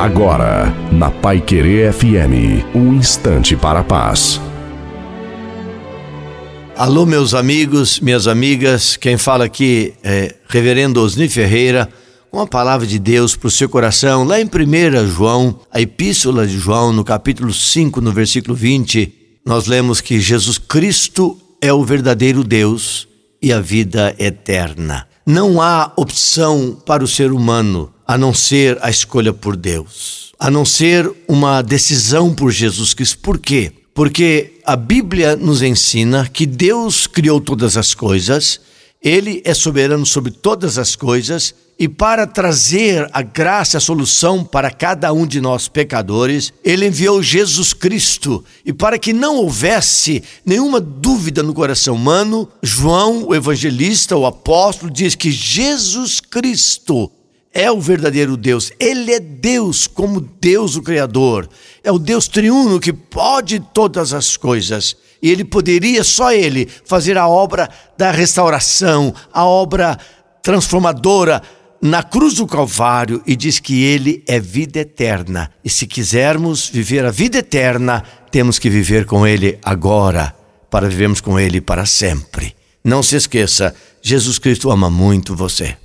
Agora, na Pai Querer FM, um instante para a paz. Alô, meus amigos, minhas amigas, quem fala aqui é Reverendo Osni Ferreira, com a palavra de Deus para o seu coração, lá em 1 João, a Epístola de João, no capítulo 5, no versículo 20, nós lemos que Jesus Cristo é o verdadeiro Deus e a vida eterna. Não há opção para o ser humano a não ser a escolha por Deus, a não ser uma decisão por Jesus Cristo. Por quê? Porque a Bíblia nos ensina que Deus criou todas as coisas, Ele é soberano sobre todas as coisas e para trazer a graça, a solução para cada um de nós pecadores, ele enviou Jesus Cristo. E para que não houvesse nenhuma dúvida no coração humano, João, o evangelista, o apóstolo, diz que Jesus Cristo é o verdadeiro Deus. Ele é Deus como Deus o Criador. É o Deus triuno que pode todas as coisas. E ele poderia, só ele, fazer a obra da restauração, a obra transformadora na cruz do Calvário e diz que ele é vida eterna. E se quisermos viver a vida eterna, temos que viver com ele agora, para vivermos com ele para sempre. Não se esqueça, Jesus Cristo ama muito você.